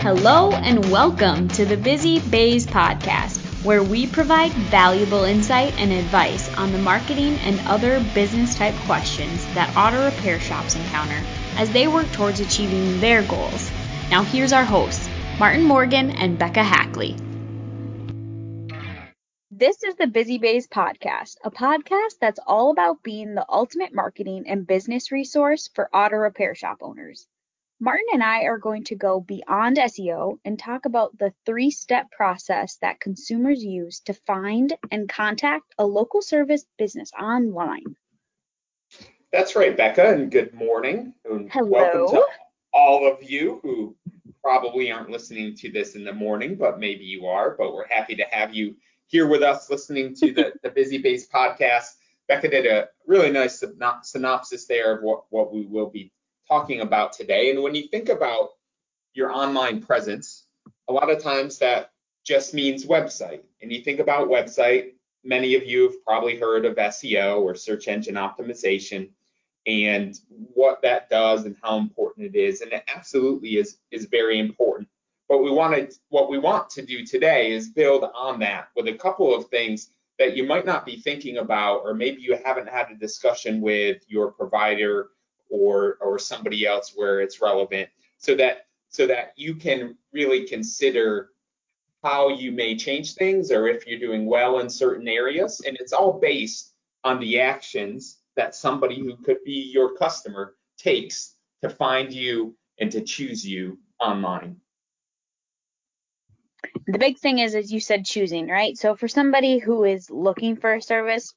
Hello and welcome to the Busy Bays podcast, where we provide valuable insight and advice on the marketing and other business type questions that auto repair shops encounter as they work towards achieving their goals. Now, here's our hosts, Martin Morgan and Bekah Hackley. This is the Busy Bays podcast, a podcast that's all about being the ultimate marketing and business resource for auto repair shop owners. Martin and I are going to go beyond SEO and talk about the three step process that consumers use to find and contact a local service business online. That's right, Bekah, and good morning. And Hello. Welcome to all of you who probably aren't listening to this in the morning, but maybe you are. But we're happy to have you here with us listening to the, the Busy Bays podcast. Becca did a really nice synopsis there of what, what we will be talking about today. And when you think about your online presence, a lot of times that just means website. And you think about website, many of you have probably heard of SEO or search engine optimization and what that does and how important it is. And it absolutely is, is very important. But we wanted what we want to do today is build on that with a couple of things that you might not be thinking about, or maybe you haven't had a discussion with your provider or or somebody else where it's relevant so that so that you can really consider how you may change things or if you're doing well in certain areas. And it's all based on the actions that somebody who could be your customer takes to find you and to choose you online. The big thing is as you said choosing right? So for somebody who is looking for a service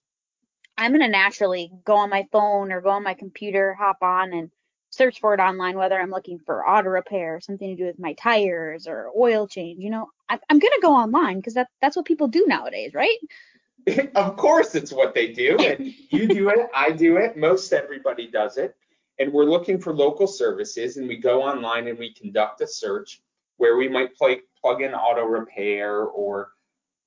I'm going to naturally go on my phone or go on my computer, hop on and search for it online, whether I'm looking for auto repair, something to do with my tires or oil change. You know, I, am going to go online because that, that's what people do nowadays, right? of course, it's what they do. And you do it, I do it, most everybody does it. And we're looking for local services, and we go online and we conduct a search where we might play, plug in auto repair or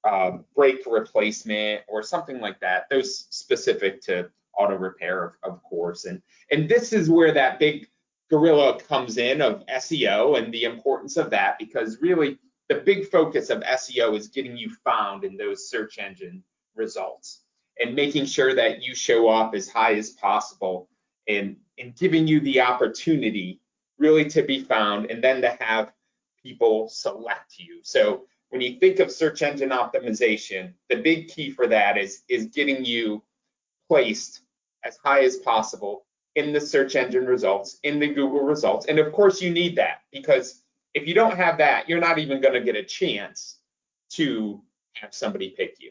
uh, brake replacement or something like that. Those specific to auto repair, of, course. And and this is where that big gorilla comes in of SEO and the importance of that because really the big focus of SEO is getting you found in those search engine results and making sure that you show up as high as possible and and giving you the opportunity really to be found and then to have people select you. So when you think of search engine optimization, the big key for that is, is getting you placed as high as possible in the search engine results, in the Google results. And of course, you need that because if you don't have that, you're not even going to get a chance to have somebody pick you.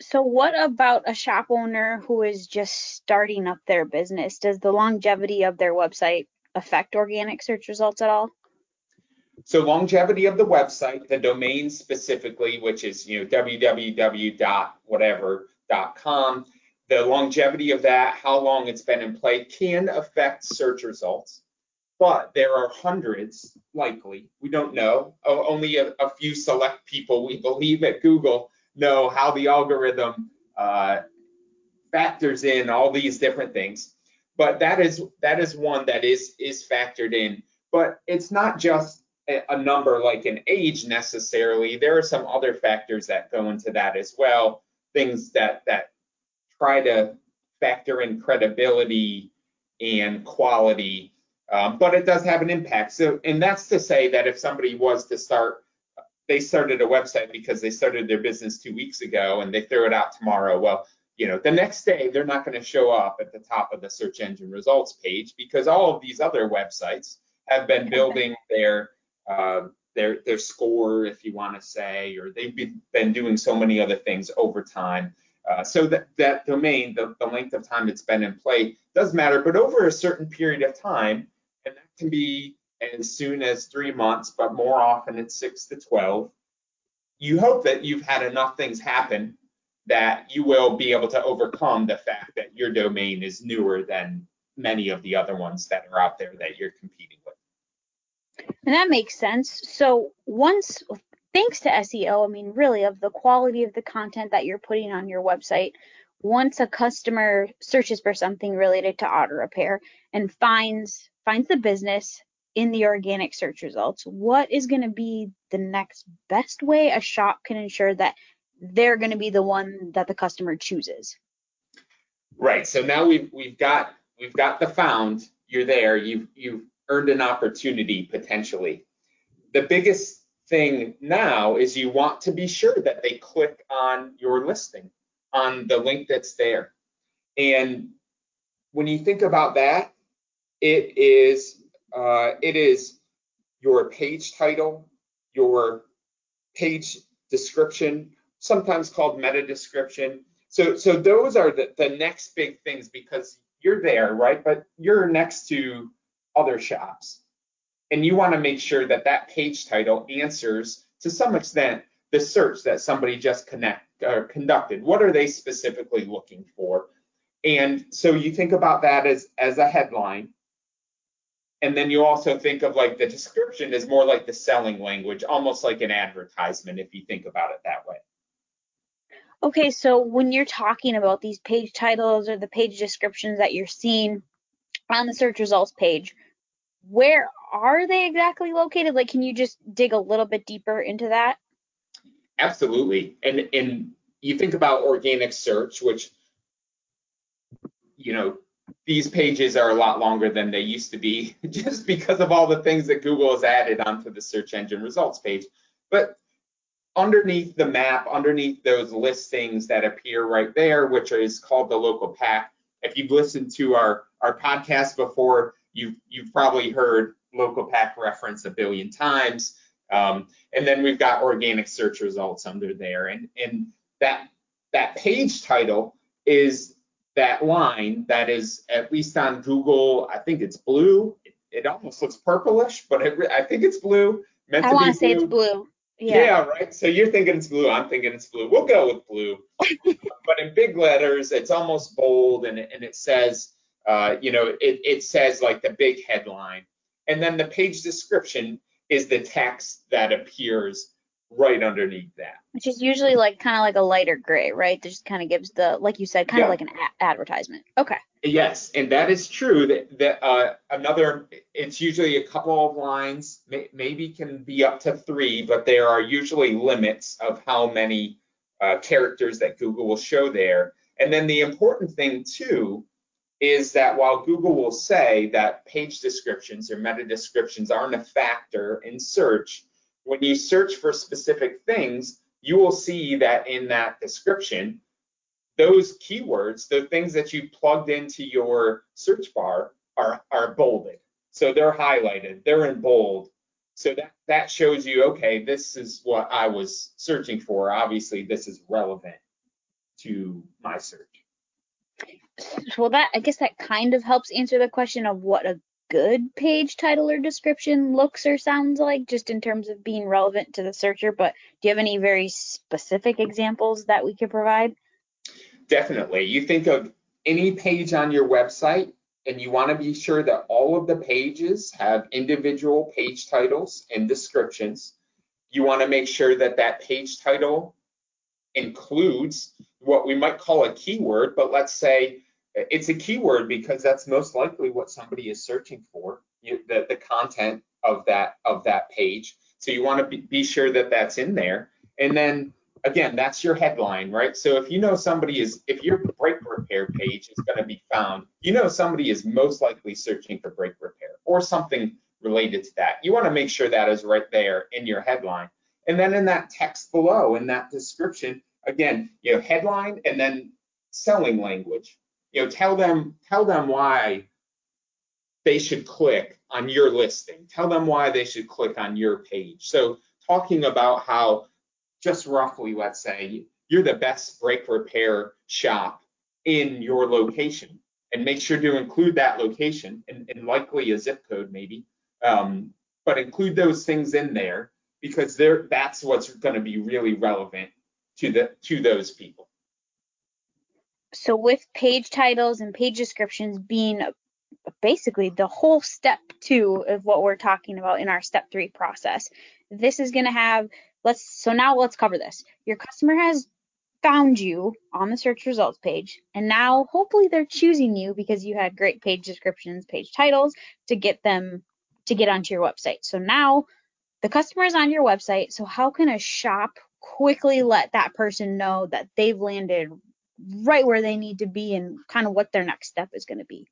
So, what about a shop owner who is just starting up their business? Does the longevity of their website affect organic search results at all? So longevity of the website, the domain specifically, which is you know www.whatever.com, the longevity of that, how long it's been in play, can affect search results. But there are hundreds, likely, we don't know. Only a, a few select people, we believe at Google, know how the algorithm uh, factors in all these different things. But that is that is one that is is factored in. But it's not just a number like an age necessarily. There are some other factors that go into that as well. Things that that try to factor in credibility and quality, um, but it does have an impact. So, and that's to say that if somebody was to start, they started a website because they started their business two weeks ago and they throw it out tomorrow. Well, you know, the next day they're not going to show up at the top of the search engine results page because all of these other websites have been building their uh, their their score, if you want to say, or they've been doing so many other things over time. Uh, so that that domain, the, the length of time it's been in play does matter, but over a certain period of time, and that can be as soon as three months, but more often it's six to 12. You hope that you've had enough things happen that you will be able to overcome the fact that your domain is newer than many of the other ones that are out there that you're competing. And that makes sense. So once, thanks to SEO, I mean, really of the quality of the content that you're putting on your website, once a customer searches for something related to auto repair and finds finds the business in the organic search results, what is going to be the next best way a shop can ensure that they're going to be the one that the customer chooses? Right. So now we've we've got we've got the found. You're there. You've you've earned an opportunity potentially. The biggest thing now is you want to be sure that they click on your listing, on the link that's there. And when you think about that, it is uh, it is your page title, your page description, sometimes called meta description. So so those are the, the next big things because you're there, right? But you're next to other shops. And you want to make sure that that page title answers to some extent the search that somebody just connect or conducted. What are they specifically looking for? And so you think about that as as a headline. And then you also think of like the description is more like the selling language, almost like an advertisement if you think about it that way. Okay, so when you're talking about these page titles or the page descriptions that you're seeing on the search results page, where are they exactly located? Like, can you just dig a little bit deeper into that? Absolutely. And and you think about organic search, which you know these pages are a lot longer than they used to be, just because of all the things that Google has added onto the search engine results page. But underneath the map, underneath those listings that appear right there, which is called the local pack. If you've listened to our our podcast before, you've you've probably heard local pack reference a billion times. Um, and then we've got organic search results under there, and and that that page title is that line that is at least on Google. I think it's blue. It, it almost looks purplish, but it, I think it's blue. Meant I want to say it's blue. Yeah. yeah. right. So you're thinking it's blue. I'm thinking it's blue. We'll go with blue. but in big letters, it's almost bold, and and it says uh, you know, it, it says like the big headline. And then the page description is the text that appears right underneath that. Which is usually like kind of like a lighter gray, right? That just kind of gives the, like you said, kind yeah. of like an a- advertisement. Okay. Yes, and that is true. That, that uh, another, it's usually a couple of lines, may, maybe can be up to three, but there are usually limits of how many uh, characters that Google will show there. And then the important thing too is that while Google will say that page descriptions or meta descriptions aren't a factor in search, when you search for specific things, you will see that in that description, those keywords, the things that you plugged into your search bar are, are bolded. So they're highlighted, they're in bold. So that, that shows you, okay, this is what I was searching for. Obviously, this is relevant to my search well that I guess that kind of helps answer the question of what a good page title or description looks or sounds like just in terms of being relevant to the searcher but do you have any very specific examples that we could provide? Definitely. You think of any page on your website and you want to be sure that all of the pages have individual page titles and descriptions. You want to make sure that that page title includes what we might call a keyword but let's say it's a keyword because that's most likely what somebody is searching for, you, the, the content of that of that page. So you want to be, be sure that that's in there. And then again, that's your headline, right? So if you know somebody is, if your brake repair page is going to be found, you know somebody is most likely searching for brake repair or something related to that. You want to make sure that is right there in your headline. And then in that text below, in that description, again, you know, headline and then selling language you know, tell them tell them why they should click on your listing. Tell them why they should click on your page. So talking about how just roughly, let's say you're the best brake repair shop in your location and make sure to include that location and, and likely a zip code maybe, um, but include those things in there because that's what's going to be really relevant to the to those people so with page titles and page descriptions being basically the whole step two of what we're talking about in our step three process, this is going to have let's so now let's cover this. Your customer has found you on the search results page and now hopefully they're choosing you because you had great page descriptions, page titles to get them to get onto your website. So now the customer is on your website. So how can a shop quickly let that person know that they've landed right where they need to be and kind of what their next step is going to be?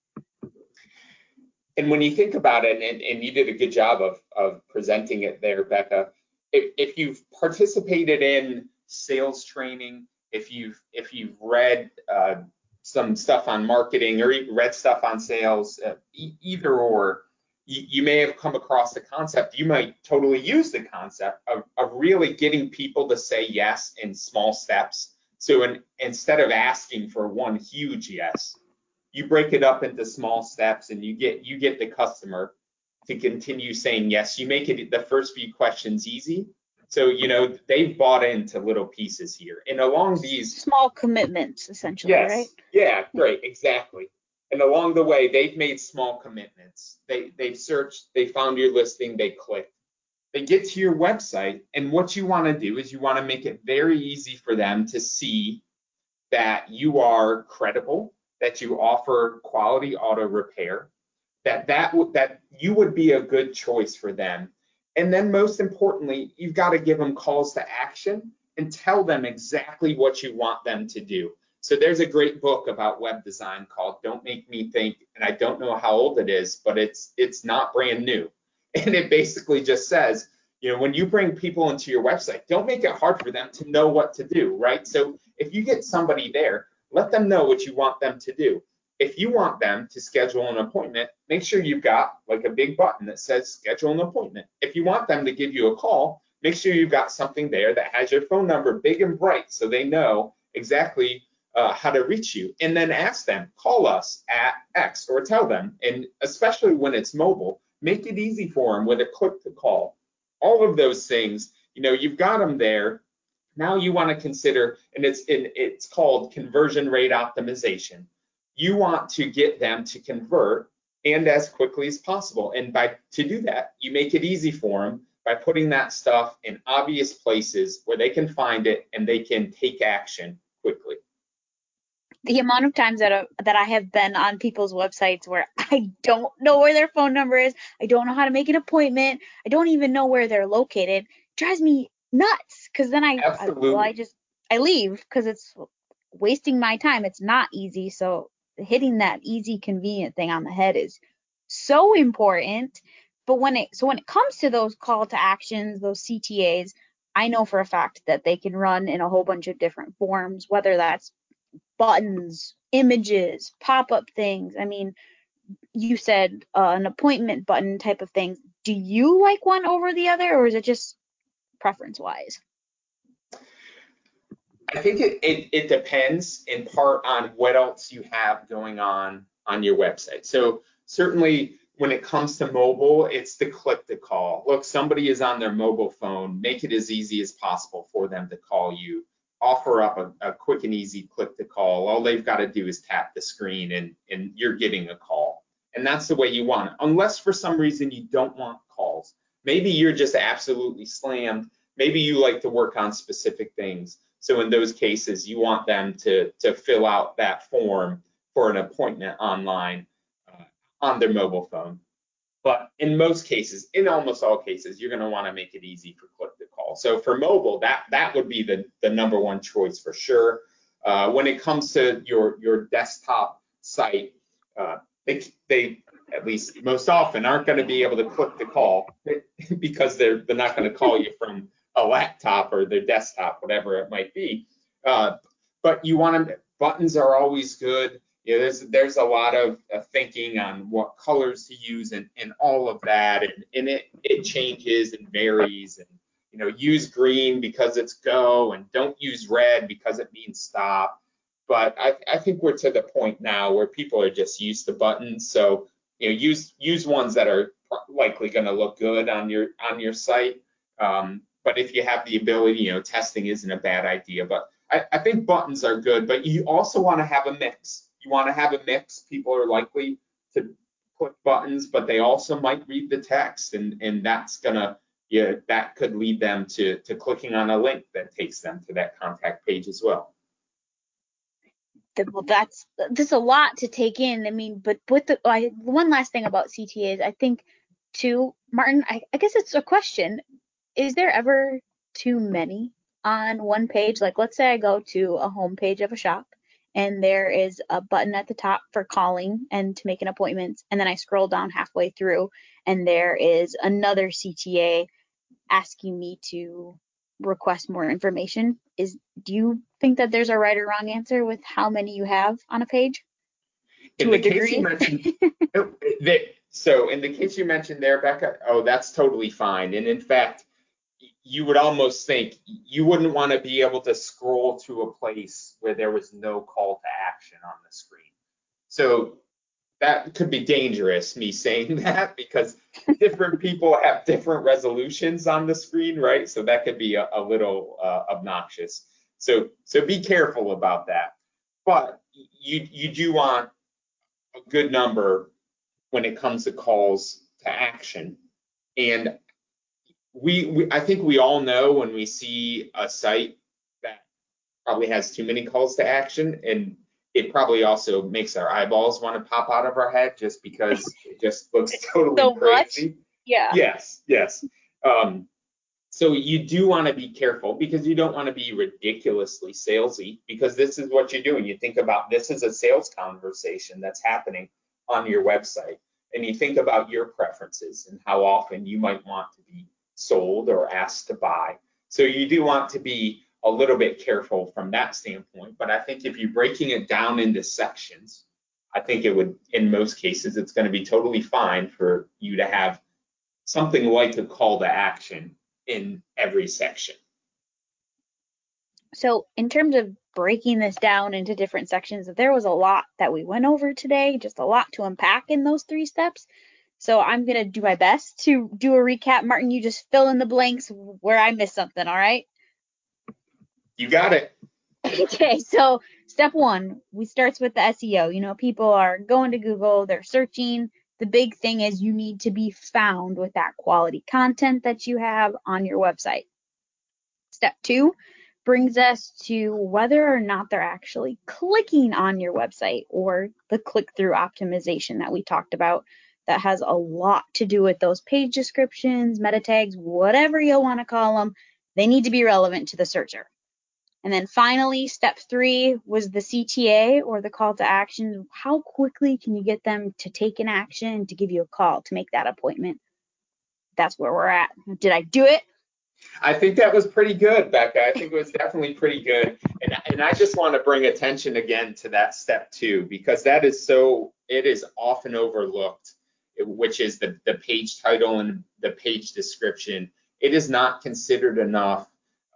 And when you think about it, and, and you did a good job of, of presenting it there, Bekah, if, if you've participated in sales training, if you've if you've read uh, some stuff on marketing or read stuff on sales, uh, e- either or, you, you, may have come across the concept. You might totally use the concept of, of really getting people to say yes in small steps. So in, instead of asking for one huge yes, you break it up into small steps and you get you get the customer to continue saying yes. You make it the first few questions easy. So, you know, they've bought into little pieces here. And along these small commitments, essentially, yes, right? Yeah, great, exactly. And along the way, they've made small commitments. They they've searched, they found your listing, they clicked. They get to your website, and what you want to do is you want to make it very easy for them to see that you are credible, that you offer quality auto repair, that that w- that you would be a good choice for them. And then most importantly, you've got to give them calls to action and tell them exactly what you want them to do. So there's a great book about web design called Don't Make Me Think, and I don't know how old it is, but it's it's not brand new. And it basically just says, you know, when you bring people into your website, don't make it hard for them to know what to do, right? So if you get somebody there let them know what you want them to do. If you want them to schedule an appointment, make sure you've got like a big button that says schedule an appointment. If you want them to give you a call, make sure you've got something there that has your phone number big and bright so they know exactly uh, how to reach you. And then ask them, call us at X or tell them. And especially when it's mobile, make it easy for them with a click to call. All of those things, you know, you've got them there now you want to consider, and it's in, it's called conversion rate optimization. You want to get them to convert and as quickly as possible. And by to do that, you make it easy for them by putting that stuff in obvious places where they can find it and they can take action quickly. The amount of times that I, that I have been on people's websites where I don't know where their phone number is, I don't know how to make an appointment, I don't even know where they're located, drives me nuts because then I, I, well, I just I leave because it's wasting my time. It's not easy. So hitting that easy, convenient thing on the head is so important. But when it so when it comes to those call to actions, those CTAs, I know for a fact that they can run in a whole bunch of different forms, whether that's buttons, images, pop-up things. I mean, you said uh, an appointment button type of thing. Do you like one over the other, or is it just preference wise? I think it, it, it depends in part on what else you have going on on your website. So certainly when it comes to mobile, it's the click to call. Look, somebody is on their mobile phone. Make it as easy as possible for them to call you. Offer up a, a quick and easy click to call. All they've got to do is tap the screen and, and you're getting a call. And that's the way you want it. Unless for some reason you don't want calls. Maybe you're just absolutely slammed. Maybe you like to work on specific things. So in those cases, you want them to, to fill out that form for an appointment online uh, on their mobile phone. But in most cases, in almost all cases, you're going to want to make it easy for click to call. So for mobile, that that would be the, the number one choice for sure. Uh, when it comes to your your desktop site, uh, they, they at least most often aren't going to be able to click the call because they're they're not going to call you from a laptop or their desktop, whatever it might be. Uh, but you want them buttons are always good. You know, there's there's a lot of uh, thinking on what colors to use and, and all of that, and, and it it changes and varies. And you know, use green because it's go, and don't use red because it means stop. But I, I think we're to the point now where people are just used to buttons. So you know, use use ones that are likely going to look good on your on your site. Um, but if you have the ability, you know, testing isn't a bad idea. But I, I think buttons are good, but you also want to have a mix. You want to have a mix. People are likely to click buttons, but they also might read the text, and and that's gonna yeah, that could lead them to to clicking on a link that takes them to that contact page as well well, that's there's a lot to take in. I mean, but with the I, one last thing about CTAs, I think too, Martin, I, I guess it's a question. Is there ever too many on one page? Like, let's say I go to a home page of a shop and there is a button at the top for calling and to make an appointment. And then I scroll down halfway through and there is another CTA asking me to request more information. Is do you think that there's a right or wrong answer with how many you have on a page? In the case you mentioned, oh, so in the case you mentioned there, Bekah, oh, that's totally fine. And in fact, you would almost think you wouldn't want to be able to scroll to a place where there was no call to action on the screen. So that could be dangerous, me saying that, because different people have different resolutions on the screen, right? So that could be a, a little uh, obnoxious. So so be careful about that. But you you do want a good number when it comes to calls to action. And we, we I think we all know when we see a site that probably has too many calls to action and it probably also makes our eyeballs want to pop out of our head just because it just looks totally so crazy. Much? Yeah. Yes, yes. Um, so you do want to be careful because you don't want to be ridiculously salesy because this is what you're doing. You think about this is a sales conversation that's happening on your website and you think about your preferences and how often you might want to be sold or asked to buy. So you do want to be a little bit careful from that standpoint. But I think if you're breaking it down into sections, I think it would, in most cases, it's going to be totally fine for you to have something like a call to action in every section. So, in terms of breaking this down into different sections, there was a lot that we went over today, just a lot to unpack in those three steps. So, I'm going to do my best to do a recap. Martin, you just fill in the blanks where I missed something, all right? You got it. Okay, so step one, we starts with the SEO. You know, people are going to Google, they're searching. The big thing is you need to be found with that quality content that you have on your website. Step two brings us to whether or not they're actually clicking on your website or the click through optimization that we talked about that has a lot to do with those page descriptions, meta tags, whatever you want to call them. They need to be relevant to the searcher. And then finally, step three was the CTA or the call to action. How quickly can you get them to take an action to give you a call to make that appointment? That's where we're at. Did I do it? I think that was pretty good, Bekah. I think it was definitely pretty good. And, and I just want to bring attention again to that step two, because that is so, it is often overlooked, which is the, the page title and the page description. It is not considered enough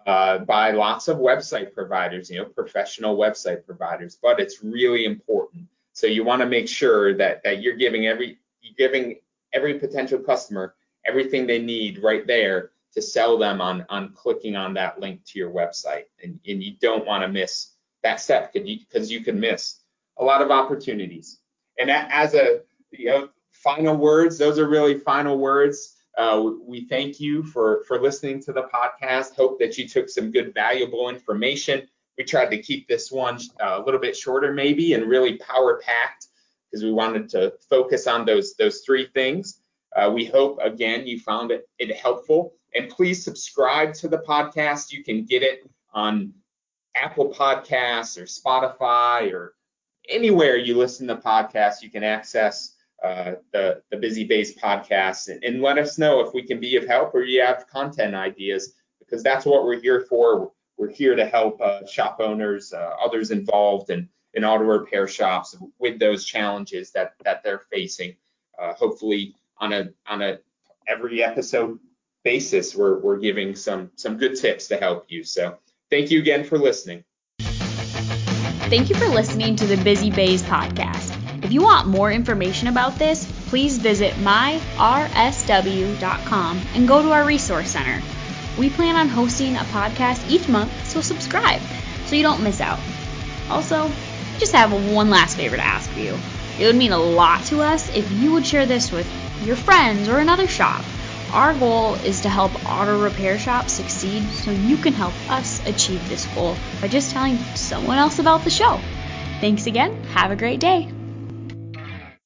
uh, by lots of website providers, you know, professional website providers, but it's really important. So you want to make sure that that you're giving every you're giving every potential customer everything they need right there to sell them on on clicking on that link to your website. And, and you don't want to miss that step because you, you can miss a lot of opportunities. And as a you know final words, those are really final words. Uh, we thank you for, for listening to the podcast. Hope that you took some good, valuable information. We tried to keep this one uh, a little bit shorter, maybe, and really power packed because we wanted to focus on those those three things. Uh, we hope again you found it, it helpful, and please subscribe to the podcast. You can get it on Apple Podcasts or Spotify or anywhere you listen to podcasts. You can access uh, the the Busy Bays podcast and, and, let us know if we can be of help or you have content ideas because that's what we're here for. We're here to help uh, shop owners, uh, others involved in, in auto repair shops with those challenges that that they're facing. Uh, hopefully, on a on a every episode basis, we're we're giving some some good tips to help you. So thank you again for listening. Thank you for listening to the Busy Bays podcast. If you want more information about this, please visit myrsw.com and go to our resource center. We plan on hosting a podcast each month, so subscribe so you don't miss out. Also, I just have one last favor to ask of you. It would mean a lot to us if you would share this with your friends or another shop. Our goal is to help auto repair shops succeed so you can help us achieve this goal by just telling someone else about the show. Thanks again. Have a great day.